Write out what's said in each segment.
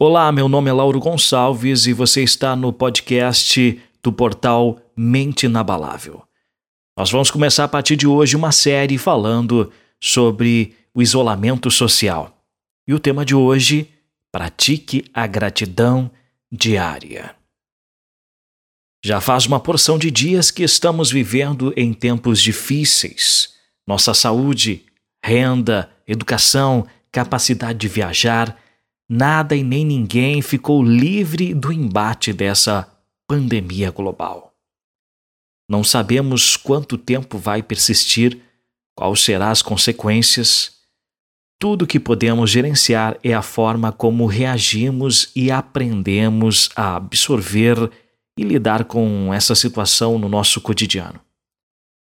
Olá, meu nome é Lauro Gonçalves e você está no podcast do portal Mente Inabalável. Nós vamos começar a partir de hoje uma série falando sobre o isolamento social. E o tema de hoje: pratique a gratidão diária. Já faz uma porção de dias que estamos vivendo em tempos difíceis. Nossa saúde, renda, educação, capacidade de viajar nada e nem ninguém ficou livre do embate dessa pandemia global. Não sabemos quanto tempo vai persistir, quais serão as consequências. Tudo que podemos gerenciar é a forma como reagimos e aprendemos a absorver e lidar com essa situação no nosso cotidiano.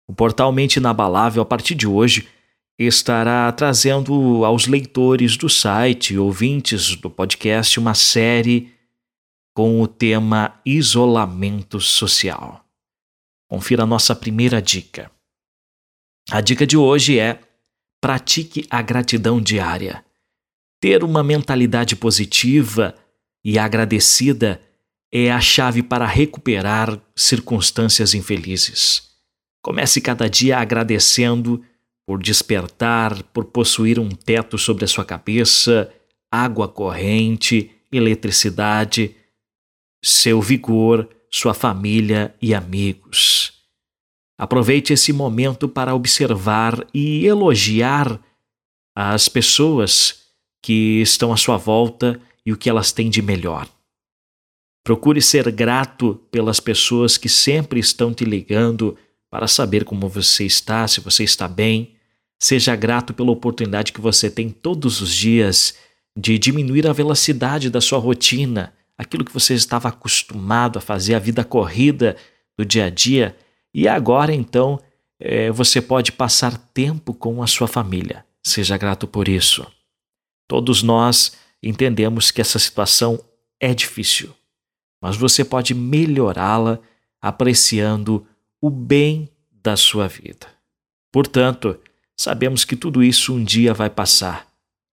O portal Mente Inabalável, a partir de hoje, estará trazendo aos leitores do site, ouvintes do podcast, uma série com o tema isolamento social. Confira a nossa primeira dica. A dica de hoje é: pratique a gratidão diária. Ter uma mentalidade positiva e agradecida é a chave para recuperar circunstâncias infelizes. Comece cada dia agradecendo por despertar, por possuir um teto sobre a sua cabeça, água corrente, eletricidade, seu vigor, sua família e amigos. Aproveite esse momento para observar e elogiar as pessoas que estão à sua volta e o que elas têm de melhor. Procure ser grato pelas pessoas que sempre estão te ligando para saber como você está, se você está bem Seja grato pela oportunidade que você tem todos os dias de diminuir a velocidade da sua rotina, aquilo que você estava acostumado a fazer, a vida corrida do dia a dia, e agora então é, você pode passar tempo com a sua família. Seja grato por isso. Todos nós entendemos que essa situação é difícil, mas você pode melhorá-la apreciando o bem da sua vida. Portanto, Sabemos que tudo isso um dia vai passar.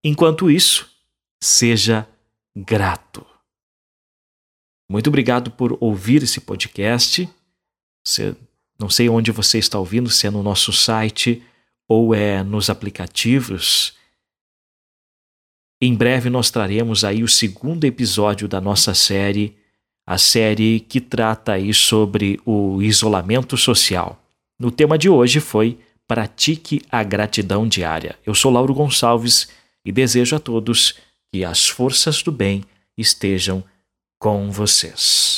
Enquanto isso, seja grato. Muito obrigado por ouvir esse podcast. Você, não sei onde você está ouvindo, se é no nosso site ou é nos aplicativos. Em breve nós traremos aí o segundo episódio da nossa série, a série que trata aí sobre o isolamento social. No tema de hoje foi pratique a gratidão diária. Eu sou Lauro Gonçalves e desejo a todos que as forças do bem estejam com vocês.